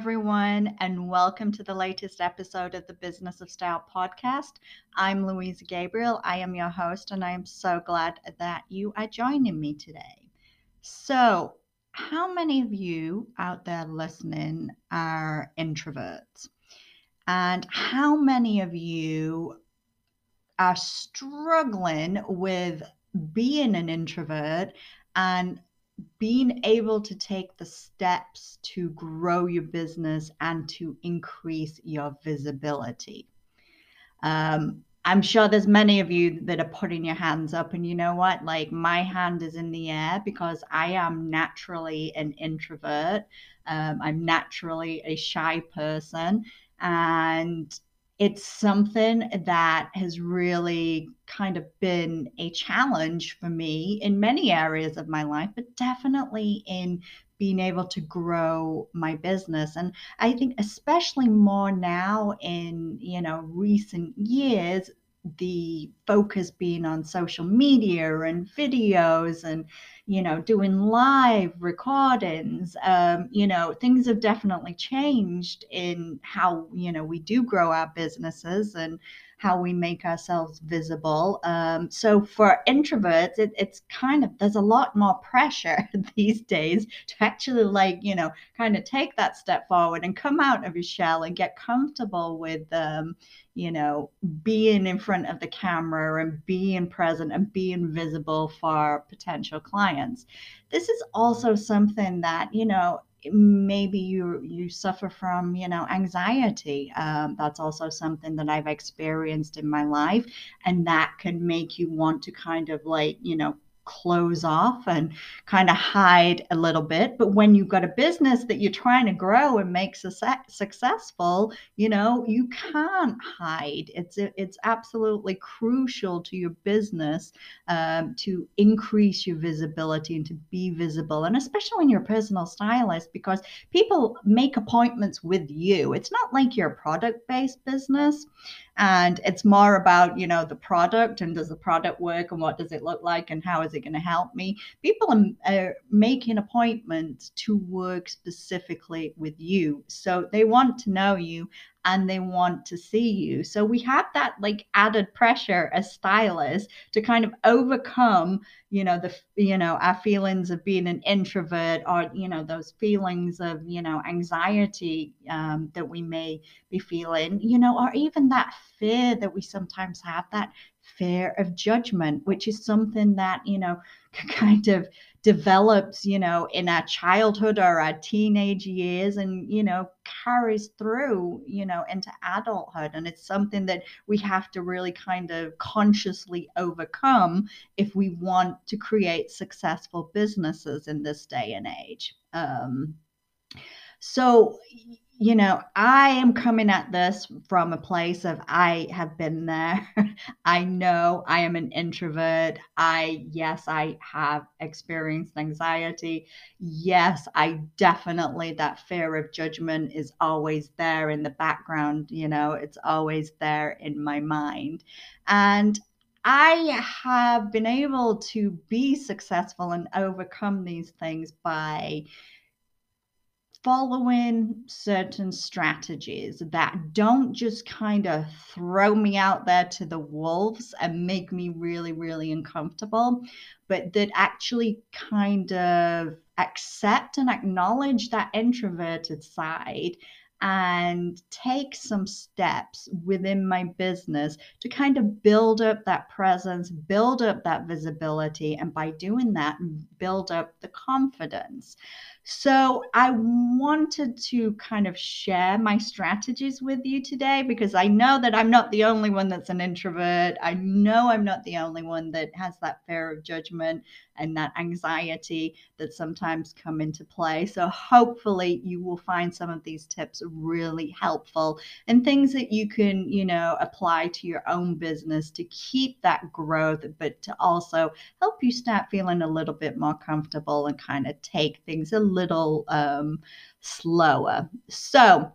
everyone, and welcome to the latest episode of the Business of Style podcast. I'm Louisa Gabriel. I am your host, and I am so glad that you are joining me today. So, how many of you out there listening are introverts? And how many of you are struggling with being an introvert and being able to take the steps to grow your business and to increase your visibility. Um, I'm sure there's many of you that are putting your hands up, and you know what? Like my hand is in the air because I am naturally an introvert. Um, I'm naturally a shy person, and it's something that has really kind of been a challenge for me in many areas of my life, but definitely in being able to grow my business. And I think especially more now in, you know, recent years, the focus being on social media and videos and you know doing live recordings um, you know things have definitely changed in how you know we do grow our businesses and how we make ourselves visible. Um, so for introverts, it, it's kind of there's a lot more pressure these days to actually like you know kind of take that step forward and come out of your shell and get comfortable with um, you know being in front of the camera and being present and being visible for potential clients. This is also something that you know maybe you you suffer from you know anxiety um, that's also something that i've experienced in my life and that can make you want to kind of like you know close off and kind of hide a little bit. But when you've got a business that you're trying to grow and make su- successful, you know, you can't hide. It's it's absolutely crucial to your business um, to increase your visibility and to be visible, and especially when you're a personal stylist, because people make appointments with you. It's not like you're a product-based business and it's more about you know the product and does the product work and what does it look like and how is it going to help me. People are, are making appointments to work specifically with you. So they want to know you and they want to see you. So we have that like added pressure as stylists to kind of overcome, you know, the you know, our feelings of being an introvert or, you know, those feelings of, you know, anxiety um, that we may be feeling, you know, or even that fear that we sometimes have, that fear of judgment, which is something that, you know, kind of develops, you know, in our childhood or our teenage years and, you know, carries through, you know, into adulthood. And it's something that we have to really kind of consciously overcome if we want to create successful businesses in this day and age. Um, so, you know, I am coming at this from a place of I have been there. I know I am an introvert. I, yes, I have experienced anxiety. Yes, I definitely, that fear of judgment is always there in the background. You know, it's always there in my mind. And I have been able to be successful and overcome these things by following certain strategies that don't just kind of throw me out there to the wolves and make me really, really uncomfortable, but that actually kind of accept and acknowledge that introverted side and take some steps within my business to kind of build up that presence, build up that visibility, and by doing that, build up the confidence. So I wanted to kind of share my strategies with you today because I know that I'm not the only one that's an introvert. I know I'm not the only one that has that fear of judgment and that anxiety that sometimes come into play. So hopefully you will find some of these tips really helpful and things that you can, you know, apply to your own business to keep that growth, but to also help you start feeling a little bit more comfortable and kind of take things a little um, slower. So,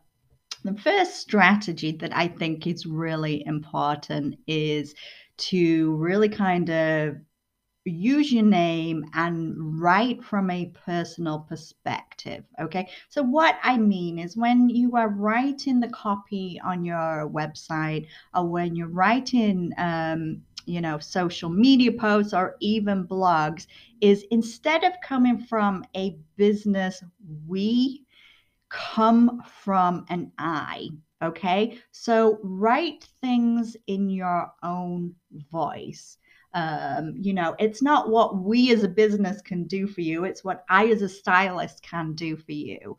the first strategy that I think is really important is to really kind of use your name and write from a personal perspective. Okay. So, what I mean is when you are writing the copy on your website or when you're writing, um, you know, social media posts or even blogs, is instead of coming from a business we, come from an I. Okay. So, write things in your own voice. Um, you know, it's not what we as a business can do for you, it's what I as a stylist can do for you.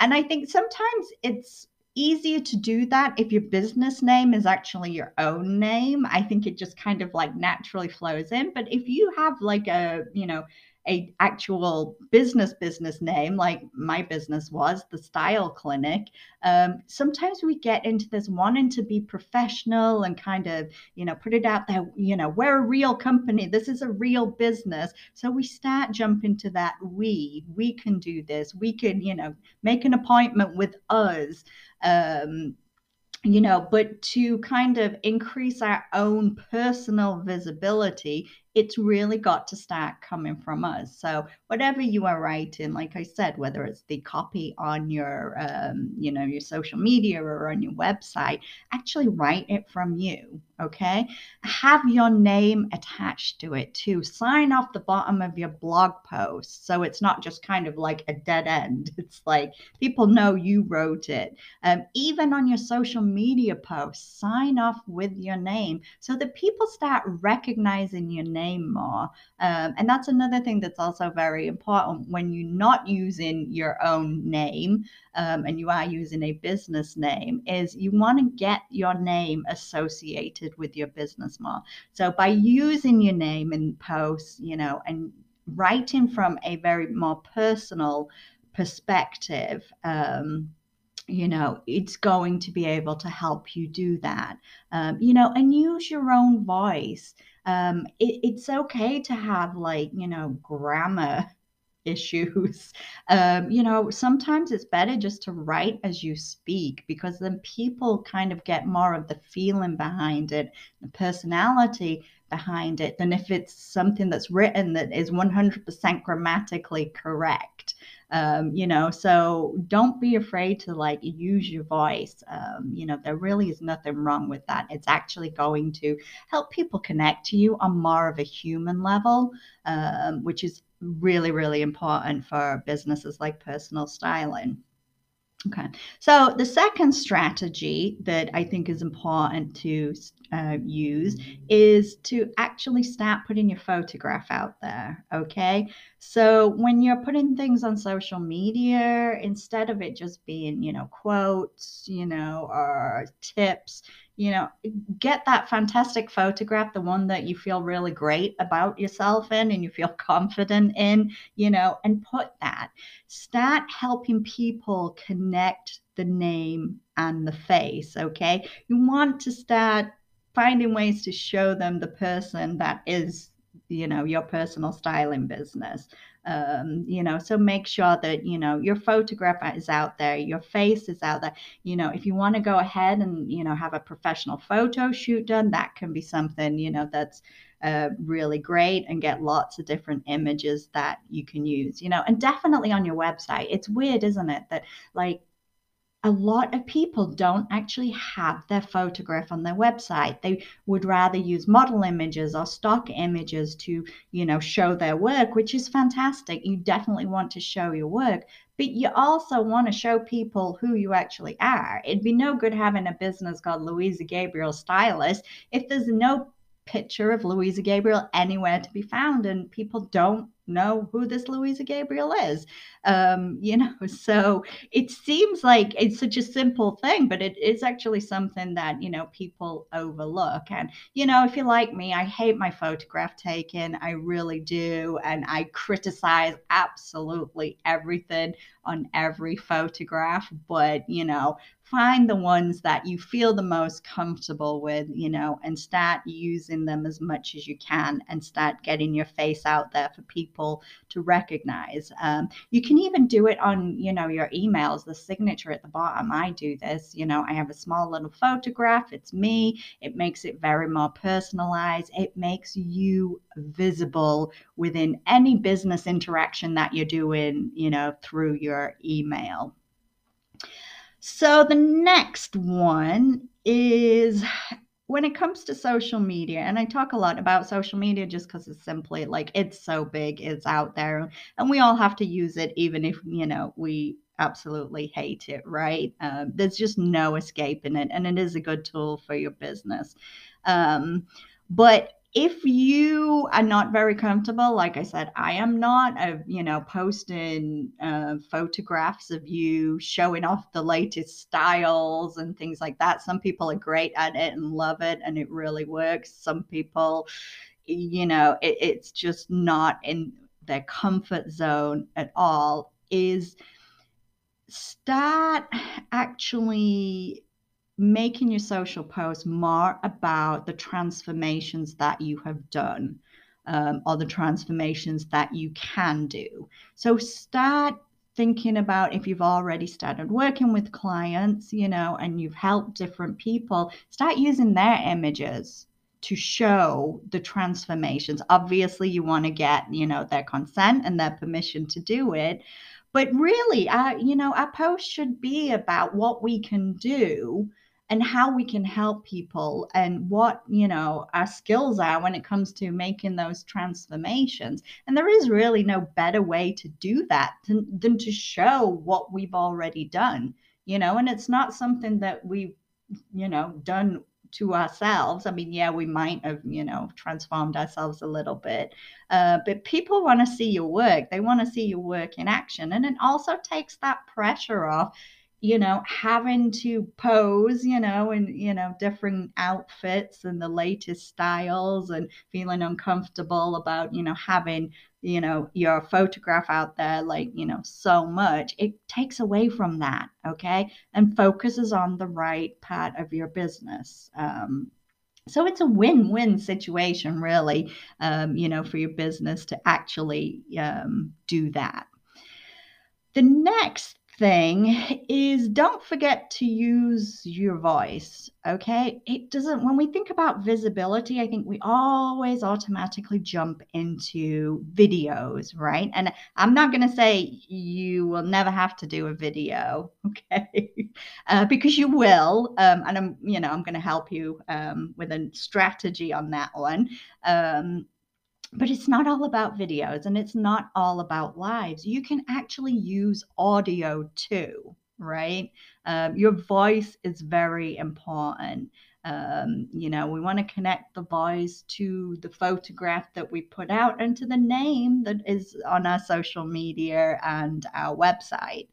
And I think sometimes it's easier to do that if your business name is actually your own name. I think it just kind of like naturally flows in. But if you have like a, you know, a actual business business name like my business was the style clinic um, sometimes we get into this wanting to be professional and kind of you know put it out there you know we're a real company this is a real business so we start jumping to that we we can do this we can you know make an appointment with us um, you know, but to kind of increase our own personal visibility it's really got to start coming from us. So whatever you are writing, like I said, whether it's the copy on your, um, you know, your social media or on your website, actually write it from you. Okay. Have your name attached to it too. Sign off the bottom of your blog post. So it's not just kind of like a dead end. It's like people know you wrote it. Um, even on your social media posts, sign off with your name so that people start recognizing your name name more. Um, and that's another thing that's also very important when you're not using your own name um, and you are using a business name is you want to get your name associated with your business more. So by using your name in posts, you know, and writing from a very more personal perspective, um, you know, it's going to be able to help you do that. Um, you know, and use your own voice um, it, it's okay to have like you know grammar issues. Um, you know sometimes it's better just to write as you speak because then people kind of get more of the feeling behind it the personality behind it than if it's something that's written that is 100% grammatically correct um, you know so don't be afraid to like use your voice um, you know there really is nothing wrong with that. It's actually going to help people connect to you on more of a human level um, which is really really important for businesses like personal styling Okay, so the second strategy that I think is important to uh, use is to actually start putting your photograph out there. Okay, so when you're putting things on social media, instead of it just being, you know, quotes, you know, or tips, you know, get that fantastic photograph, the one that you feel really great about yourself in and you feel confident in, you know, and put that. Start helping people connect the name and the face, okay? You want to start finding ways to show them the person that is you know your personal styling business um, you know so make sure that you know your photograph is out there your face is out there. You know if you want to go ahead and you know have a professional photo shoot done that can be something you know that's uh, really great and get lots of different images that you can use you know and definitely on your website. It's weird isn't it that like a lot of people don't actually have their photograph on their website. They would rather use model images or stock images to, you know, show their work, which is fantastic. You definitely want to show your work, but you also want to show people who you actually are. It'd be no good having a business called Louisa Gabriel Stylist if there's no picture of Louisa Gabriel anywhere to be found and people don't know who this Louisa Gabriel is. Um, you know, so it seems like it's such a simple thing, but it is actually something that, you know, people overlook. And, you know, if you like me, I hate my photograph taken. I really do. And I criticize absolutely everything on every photograph. But, you know, find the ones that you feel the most comfortable with, you know, and start using them as much as you can and start getting your face out there for people to recognize. Um, you can even do it on, you know, your emails, the signature at the bottom. I do this, you know, I have a small little photograph. It's me. It makes it very more personalized. It makes you visible within any business interaction that you're doing, you know, through your email. So the next one is when it comes to social media, and I talk a lot about social media just because it's simply like it's so big, it's out there, and we all have to use it, even if, you know, we absolutely hate it, right? Uh, there's just no escaping it, and it is a good tool for your business. Um, but if you are not very comfortable, like I said, I am not, of you know, posting uh, photographs of you showing off the latest styles and things like that. Some people are great at it and love it, and it really works. Some people, you know, it, it's just not in their comfort zone at all. Is start actually making your social posts more about the transformations that you have done um, or the transformations that you can do. So start thinking about if you've already started working with clients, you know, and you've helped different people, start using their images to show the transformations. Obviously, you want to get, you know, their consent and their permission to do it. But really, our, you know, our post should be about what we can do and how we can help people and what you know our skills are when it comes to making those transformations. And there is really no better way to do that than, than to show what we've already done you know? And it's not something that we've you know done to ourselves. I mean yeah we might have you know transformed ourselves a little bit uh, but people want to see your work. They want to see your work in action. And it also takes that pressure off you know, having to pose, you know, in, you know, different outfits and the latest styles and feeling uncomfortable about, you know, having, you know, your photograph out there like, you know, so much. It takes away from that, okay? And focuses on the right part of your business. Um, so it's a win-win situation, really, um, you know, for your business to actually um, do that. The next thing is don't forget to use your voice. Okay. It doesn't, when we think about visibility, I think we always automatically jump into videos, right? And I'm not going to say you will never have to do a video, okay? Uh, because you will. Um, and I'm, you know, I'm going to help you um, with a strategy on that one. Um, but it's not all about videos and it's not all about lives. You can actually use audio too, right? Um, your voice is very important. Um, you know, we want to connect the voice to the photograph that we put out and to the name that is on our social media and our website.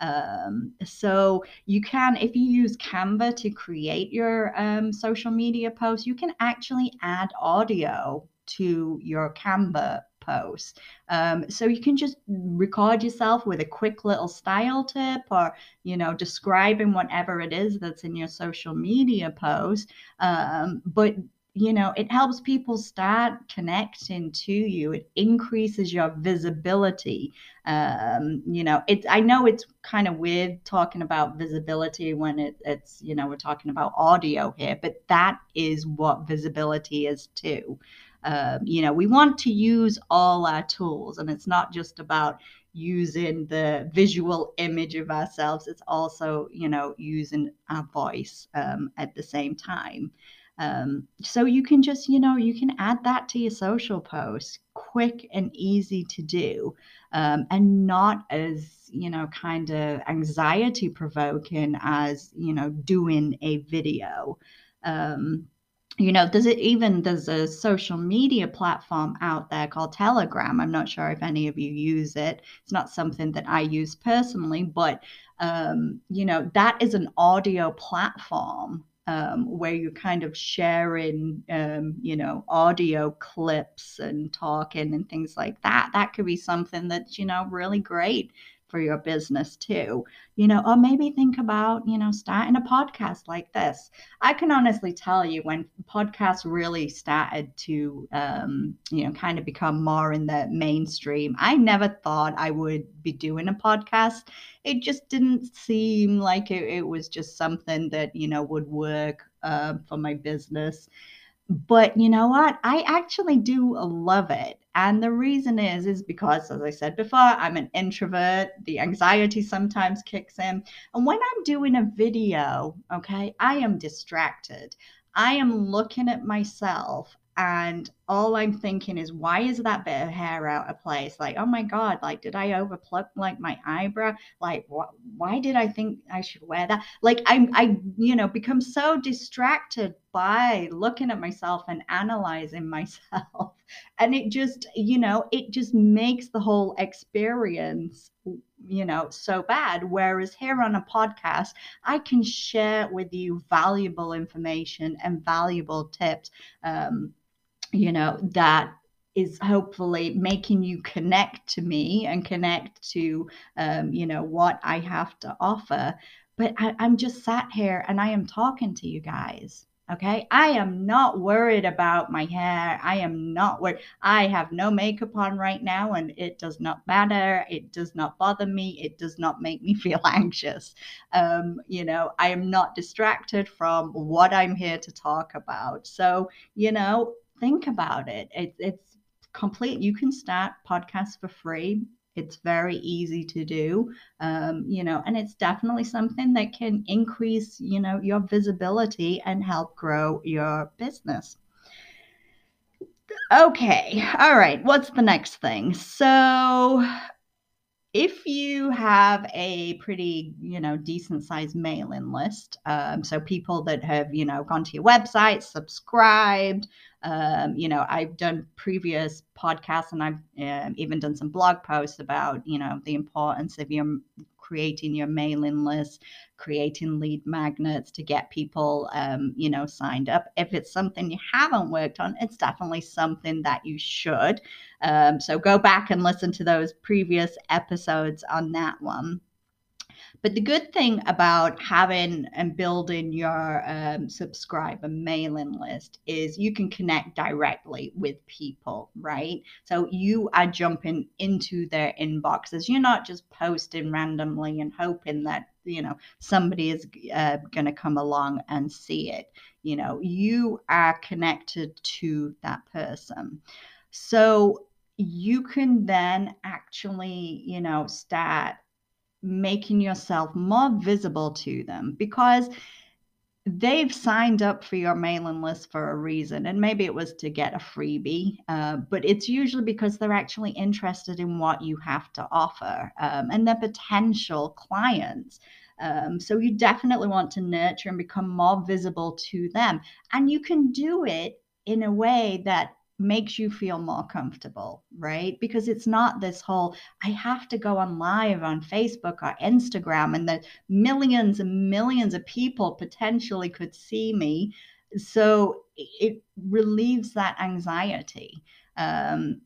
Um, so you can, if you use Canva to create your um, social media posts, you can actually add audio to your Canva post. Um, so you can just record yourself with a quick little style tip or, you know, describing whatever it is that's in your social media post. Um, but you know, it helps people start connecting to you. It increases your visibility. Um, you know, it's I know it's kind of weird talking about visibility when it, it's you know we're talking about audio here, but that is what visibility is too. Um, you know, we want to use all our tools, and it's not just about using the visual image of ourselves, it's also, you know, using our voice um, at the same time. Um, so you can just, you know, you can add that to your social posts, quick and easy to do, um, and not as, you know, kind of anxiety provoking as, you know, doing a video. Um, you know there's it even there's a social media platform out there called telegram? I'm not sure if any of you use it. It's not something that i use personally but um, you know that is an audio platform um, where you're kind of sharing, um, you know, audio clips and talking and things like that. That could be something that's, you know, really great for your business too. You know or maybe think about you know starting a podcast like this. I can honestly tell you when podcasts really started to um, you know kind of become more in the mainstream i never thought i would be doing a podcast. It just didn't seem like it, it was just something that you know would work uh, for my business. But you know what? I actually do love it and the reason is is because as i said before i'm an introvert. The anxiety sometimes kicks in. And when i'm doing a video okay i am distracted. I am looking at myself and all I'm thinking is, why is that bit of hair out of place? Like, oh my god, like, did I overpluck like my eyebrow? Like? Why did I think I should wear that? Like, I'm, I, you know, become so distracted by looking at myself and analyzing myself, and it just, you know, it just makes the whole experience you know so bad whereas here on a podcast i can share with you valuable information and valuable tips um, you know, that is hopefully making you connect to me and connect to, um, you know, what I have to offer. But I, I'm just sat here and I am talking to you guys. Okay. I am not worried about my hair. I am not worried. I have no makeup on right now and it does not matter. It does not bother me. It does not make me feel anxious. Um, you know, I am not distracted from what I'm here to talk about. So, you know, think about it. it it's complete. You can start podcasts for free. It's very easy to do, um, you know, and it's definitely something that can increase, you know, your visibility and help grow your business. Okay, all right. What's the next thing? So, if you have a pretty, you know, decent sized mailing list, um, so people that have, you know, gone to your website, subscribed, um, you know, I've done previous podcasts and I've um, even done some blog posts about, you know, the importance of your creating your mailing list, creating lead magnets to get people, um, you know, signed up. If it's something you haven't worked on, it's definitely something that you should. Um, so go back and listen to those previous episodes on that one. But the good thing about having and building your um, subscriber mailing list is you can connect directly with people, right? So you are jumping into their inboxes. You're not just posting randomly and hoping that you know somebody is uh, going to come along and see it. You know, you are connected to that person. So you can then actually, you know, start making yourself more visible to them because they've signed up for your mailing list for a reason and maybe it was to get a freebie uh, but it's usually because they're actually interested in what you have to offer um, and they're potential clients um, so you definitely want to nurture and become more visible to them and you can do it in a way that makes you feel more comfortable, right? Because it's not this whole, I have to go on live on Facebook or Instagram and the millions and millions of people potentially could see me. So it relieves that anxiety. Um,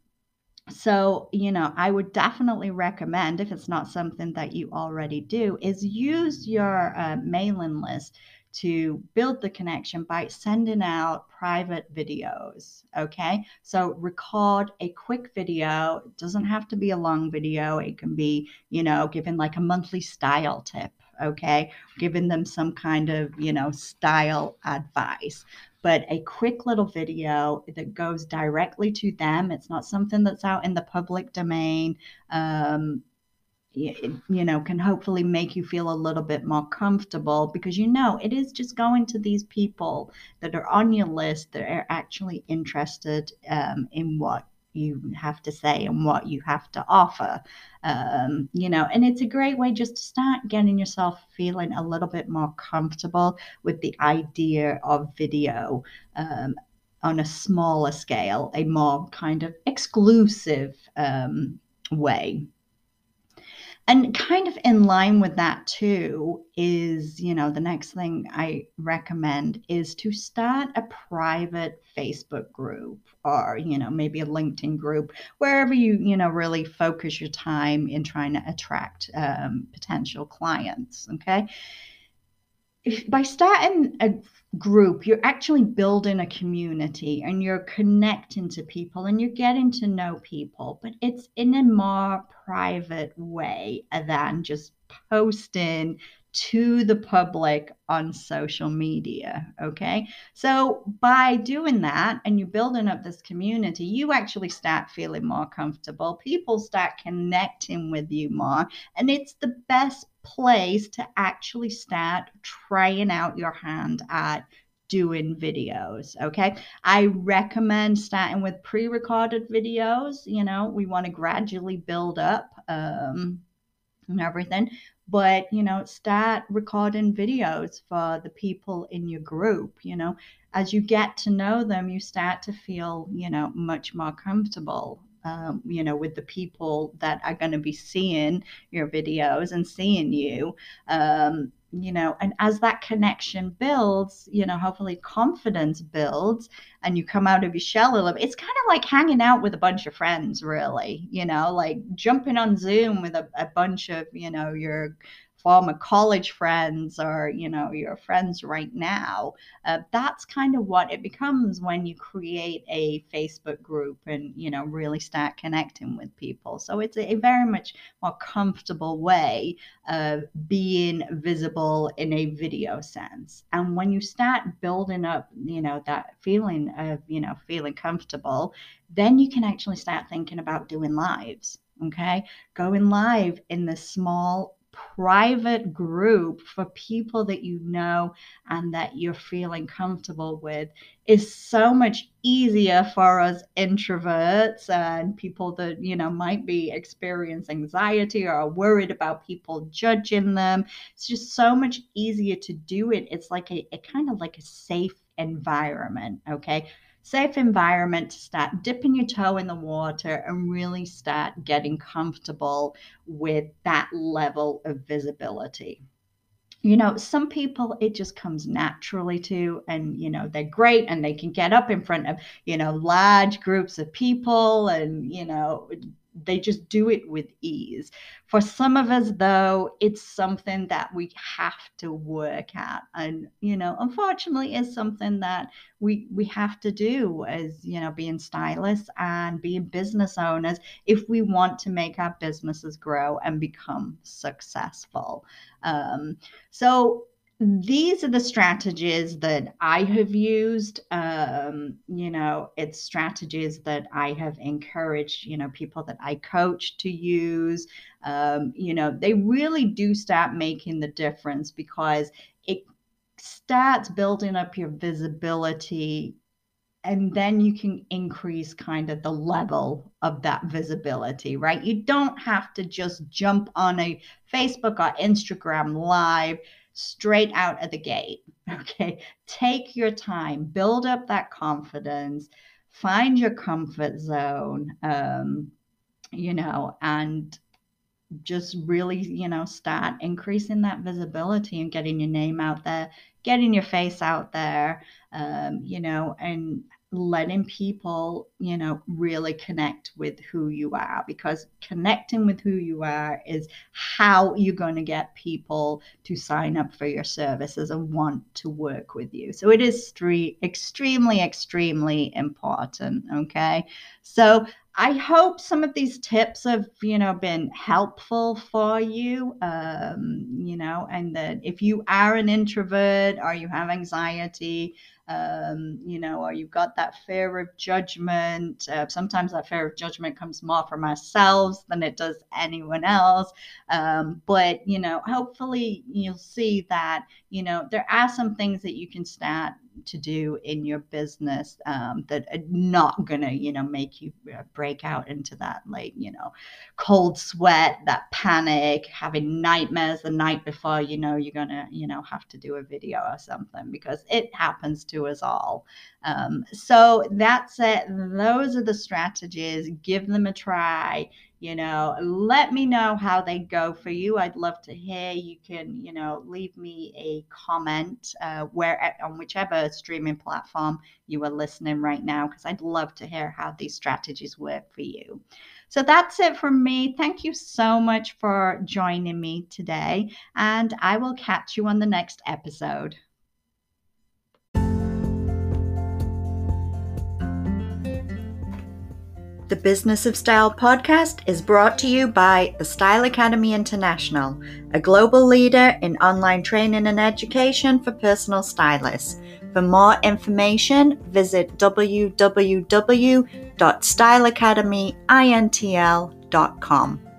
so, you know, I would definitely recommend, if it's not something that you already do, is use your uh, mailing list to build the connection by sending out private videos. Okay. So record a quick video. It doesn't have to be a long video. It can be, you know, giving like a monthly style tip. Okay. Giving them some kind of, you know, style advice. But a quick little video that goes directly to them. It's not something that's out in the public domain. Um, you know can hopefully make you feel a little bit more comfortable because you know it is just going to these people that are on your list that are actually interested um, in what you have to say and what you have to offer um, you know and it's a great way just to start getting yourself feeling a little bit more comfortable with the idea of video um, on a smaller scale a more kind of exclusive um, way and kind of in line with that too is you know the next thing i recommend is to start a private facebook group or you know maybe a linkedin group wherever you you know really focus your time in trying to attract um, potential clients okay if, by starting a group, you're actually building a community and you're connecting to people and you're getting to know people, but it's in a more private way than just posting to the public on social media. Okay. So by doing that and you're building up this community, you actually start feeling more comfortable. People start connecting with you more. And it's the best place to actually start trying out your hand at doing videos. Okay. I recommend starting with pre recorded videos. You know, we want to gradually build up um, and everything but you know start recording videos for the people in your group you know as you get to know them you start to feel you know much more comfortable um, you know with the people that are going to be seeing your videos and seeing you um, you know and as that connection builds you know hopefully confidence builds and you come out of your shell a little bit it's kind of like hanging out with a bunch of friends really you know like jumping on zoom with a, a bunch of you know your former college friends or you know your friends right now uh, that's kind of what it becomes when you create a facebook group and you know really start connecting with people. So it's a, a very much more comfortable way of being visible in a video sense. And when you start building up you know that feeling of you know feeling comfortable then you can actually start thinking about doing lives okay? Going live in the small private group for people that you know and that you're feeling comfortable with is so much easier for us introverts and people that you know might be experiencing anxiety or are worried about people judging them. It's just so much easier to do it. It's like a, a kind of like a safe environment okay safe environment to start dipping your toe in the water and really start getting comfortable with that level of visibility. You know, some people it just comes naturally to, and you know, they're great and they can get up in front of, you know, large groups of people and, you know, they just do it with ease. For some of us, though, it's something that we have to work at, and you know, unfortunately, is something that we we have to do as you know, being stylists and being business owners if we want to make our businesses grow and become successful. Um, so these are the strategies that I have used. Um, you know, it's strategies that I have encouraged, you know, people that I coach to use. Um, you know, they really do start making the difference because it starts building up your visibility and then you can increase kind of the level of that visibility, right? You don't have to just jump on a Facebook or Instagram live straight out of the gate. Okay. Take your time, build up that confidence, find your comfort zone, um, you know, and just really, you know, start increasing that visibility and getting your name out there, getting your face out there, um, you know, and letting people, you know, really connect with who you are because connecting with who you are is how you're going to get people to sign up for your services and want to work with you. So it is extremely, extremely important. Okay. So I hope some of these tips have, you know, been helpful for you. Um, you know, and that if you are an introvert or you have anxiety, um, you know, or you've got that fear of judgment. Uh, sometimes that fear of judgment comes more from ourselves than it does anyone else. Um, but, you know, hopefully you'll see that, you know, there are some things that you can start to do in your business um, that are not going to, you know, make you uh, break out into that, like, you know, cold sweat, that panic, having nightmares the night before, you know, you're going to, you know, have to do a video or something because it happens to us all. Um, so that's it. Those are the strategies. Give them a try you know let me know how they go for you i'd love to hear you can you know leave me a comment uh, where on whichever streaming platform you are listening right now because i'd love to hear how these strategies work for you. So that's it from me. Thank you so much for joining me today and i will catch you on the next episode The Business of Style podcast is brought to you by the Style Academy International, a global leader in online training and education for personal stylists. For more information, visit www.styleacademyintl.com.